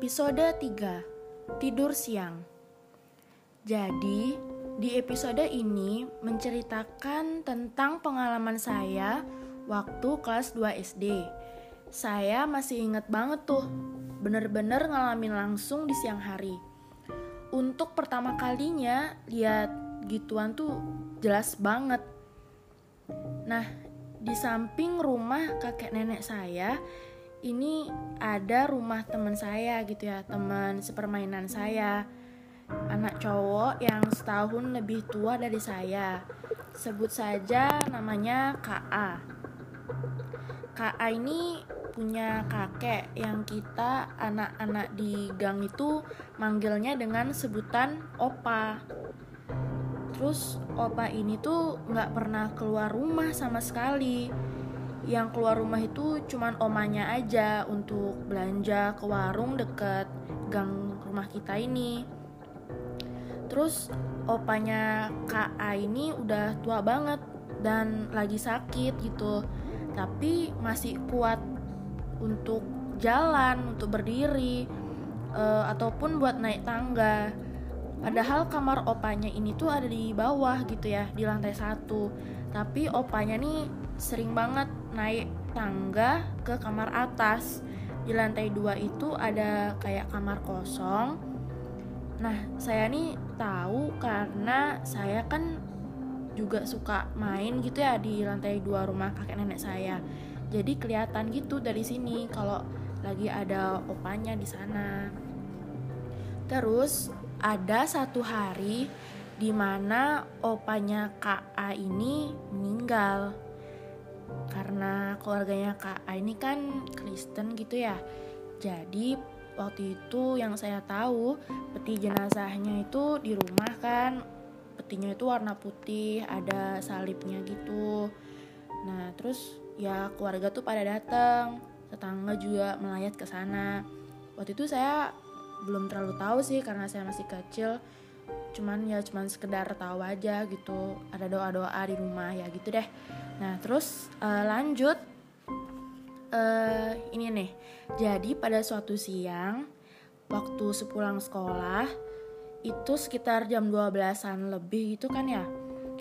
Episode 3 Tidur Siang Jadi, di episode ini menceritakan tentang pengalaman saya waktu kelas 2 SD. Saya masih inget banget tuh, bener-bener ngalamin langsung di siang hari. Untuk pertama kalinya lihat gituan tuh jelas banget. Nah, di samping rumah kakek nenek saya, ini ada rumah teman saya gitu ya, teman sepermainan saya. Anak cowok yang setahun lebih tua dari saya. Sebut saja namanya KA. KA ini punya kakek yang kita anak-anak di gang itu manggilnya dengan sebutan opa. Terus opa ini tuh nggak pernah keluar rumah sama sekali. Yang keluar rumah itu cuman omanya aja untuk belanja ke warung deket gang rumah kita ini. Terus opanya KA ini udah tua banget dan lagi sakit gitu. Tapi masih kuat untuk jalan untuk berdiri uh, ataupun buat naik tangga. Padahal kamar opanya ini tuh ada di bawah gitu ya di lantai satu. Tapi opanya nih sering banget naik tangga ke kamar atas di lantai dua itu ada kayak kamar kosong Nah, saya nih tahu karena saya kan juga suka main gitu ya di lantai dua rumah kakek nenek saya. Jadi kelihatan gitu dari sini kalau lagi ada opanya di sana. Terus ada satu hari di mana opanya KA ini meninggal. Karena keluarganya KA ini kan Kristen gitu ya. Jadi waktu itu yang saya tahu peti jenazahnya itu di rumah kan. Petinya itu warna putih ada salibnya gitu. Nah terus ya keluarga tuh pada datang tetangga juga melayat ke sana. Waktu itu saya belum terlalu tahu sih karena saya masih kecil. Cuman ya cuman sekedar tahu aja gitu. Ada doa doa di rumah ya gitu deh nah terus uh, lanjut uh, ini nih. Jadi pada suatu siang waktu sepulang sekolah itu sekitar jam 12-an lebih gitu kan ya.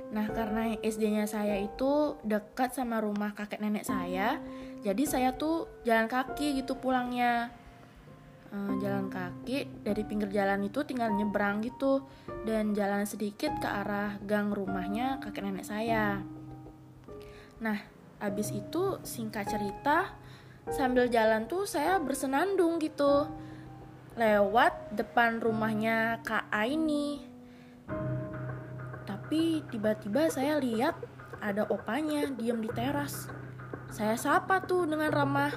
Nah, karena SD-nya saya itu dekat sama rumah kakek nenek saya, jadi saya tuh jalan kaki gitu pulangnya. Uh, jalan kaki dari pinggir jalan itu tinggal nyebrang gitu dan jalan sedikit ke arah gang rumahnya kakek nenek saya. Nah, abis itu singkat cerita sambil jalan tuh saya bersenandung gitu. Lewat depan rumahnya Kak ini tapi tiba-tiba saya lihat ada opanya diam di teras. Saya sapa tuh dengan ramah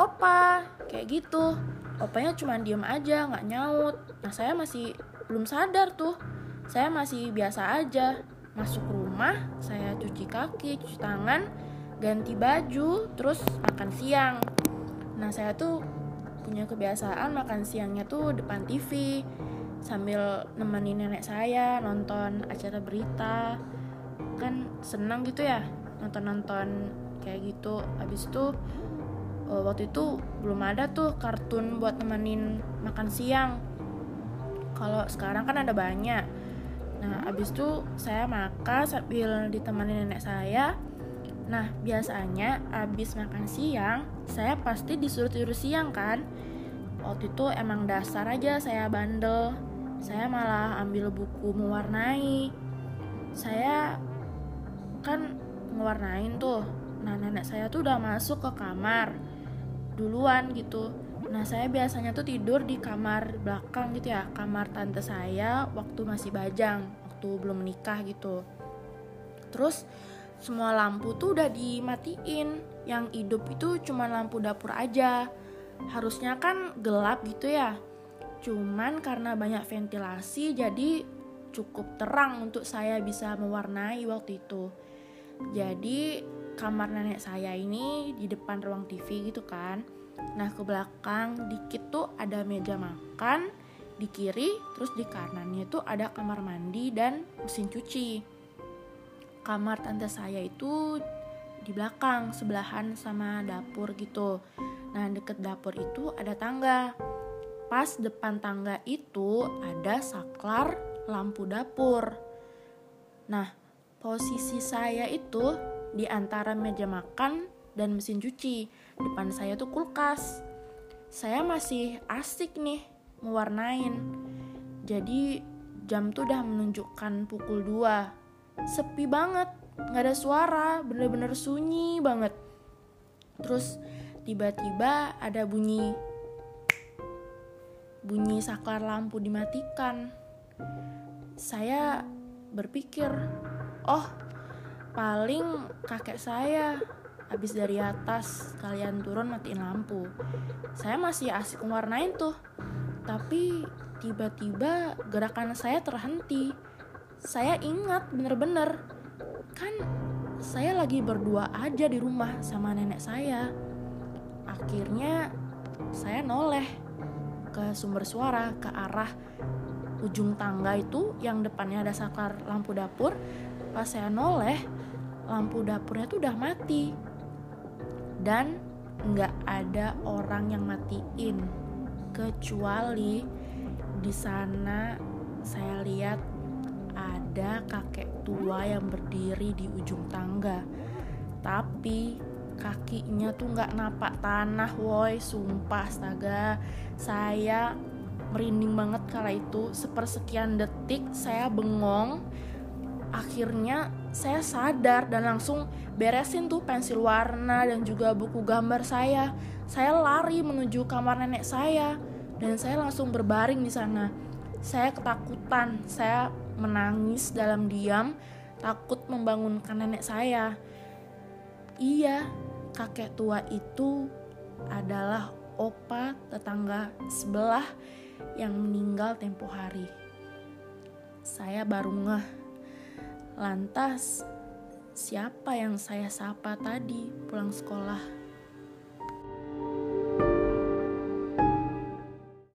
opa kayak gitu. Opanya cuma diem aja nggak nyaut. Nah saya masih belum sadar tuh. Saya masih biasa aja masuk rumah saya cuci kaki cuci tangan ganti baju terus makan siang. Nah saya tuh punya kebiasaan makan siangnya tuh depan TV sambil nemenin nenek saya nonton acara berita. Kan senang gitu ya nonton-nonton kayak gitu. Habis itu uh, waktu itu belum ada tuh kartun buat nemenin makan siang. Kalau sekarang kan ada banyak nah habis itu saya makan sambil ditemani nenek saya Nah, biasanya abis makan siang, saya pasti disuruh tidur siang kan? Waktu itu emang dasar aja saya bandel. Saya malah ambil buku mewarnai. Saya kan mewarnain tuh. Nah, nenek saya tuh udah masuk ke kamar duluan gitu. Nah, saya biasanya tuh tidur di kamar belakang gitu ya, kamar tante saya waktu masih bajang, waktu belum menikah gitu. Terus semua lampu tuh udah dimatiin. Yang hidup itu cuma lampu dapur aja. Harusnya kan gelap gitu ya. Cuman karena banyak ventilasi jadi cukup terang untuk saya bisa mewarnai waktu itu. Jadi kamar nenek saya ini di depan ruang TV gitu kan nah ke belakang dikit tuh ada meja makan di kiri terus di kanannya tuh ada kamar mandi dan mesin cuci. Kamar tante saya itu di belakang sebelahan sama dapur gitu. Nah deket dapur itu ada tangga. Pas depan tangga itu ada saklar lampu dapur. Nah, posisi saya itu di antara meja makan dan mesin cuci. Depan saya tuh kulkas. Saya masih asik nih mewarnain. Jadi jam tuh udah menunjukkan pukul 2. Sepi banget, nggak ada suara, bener-bener sunyi banget. Terus tiba-tiba ada bunyi bunyi saklar lampu dimatikan. Saya berpikir, oh paling kakek saya habis dari atas kalian turun matiin lampu. Saya masih asik mewarnain tuh. Tapi tiba-tiba gerakan saya terhenti. Saya ingat bener-bener kan saya lagi berdua aja di rumah sama nenek saya. Akhirnya saya noleh ke sumber suara ke arah ujung tangga itu yang depannya ada saklar lampu dapur pas saya noleh lampu dapurnya tuh udah mati dan nggak ada orang yang matiin. Kecuali di sana saya lihat ada kakek tua yang berdiri di ujung tangga. Tapi kakinya tuh nggak napak tanah woi. Sumpah astaga. Saya merinding banget kala itu. Sepersekian detik saya bengong akhirnya saya sadar dan langsung beresin tuh pensil warna dan juga buku gambar saya saya lari menuju kamar nenek saya dan saya langsung berbaring di sana saya ketakutan saya menangis dalam diam takut membangunkan nenek saya iya kakek tua itu adalah opa tetangga sebelah yang meninggal tempo hari. Saya baru ngeh. Lantas, siapa yang saya sapa tadi pulang sekolah?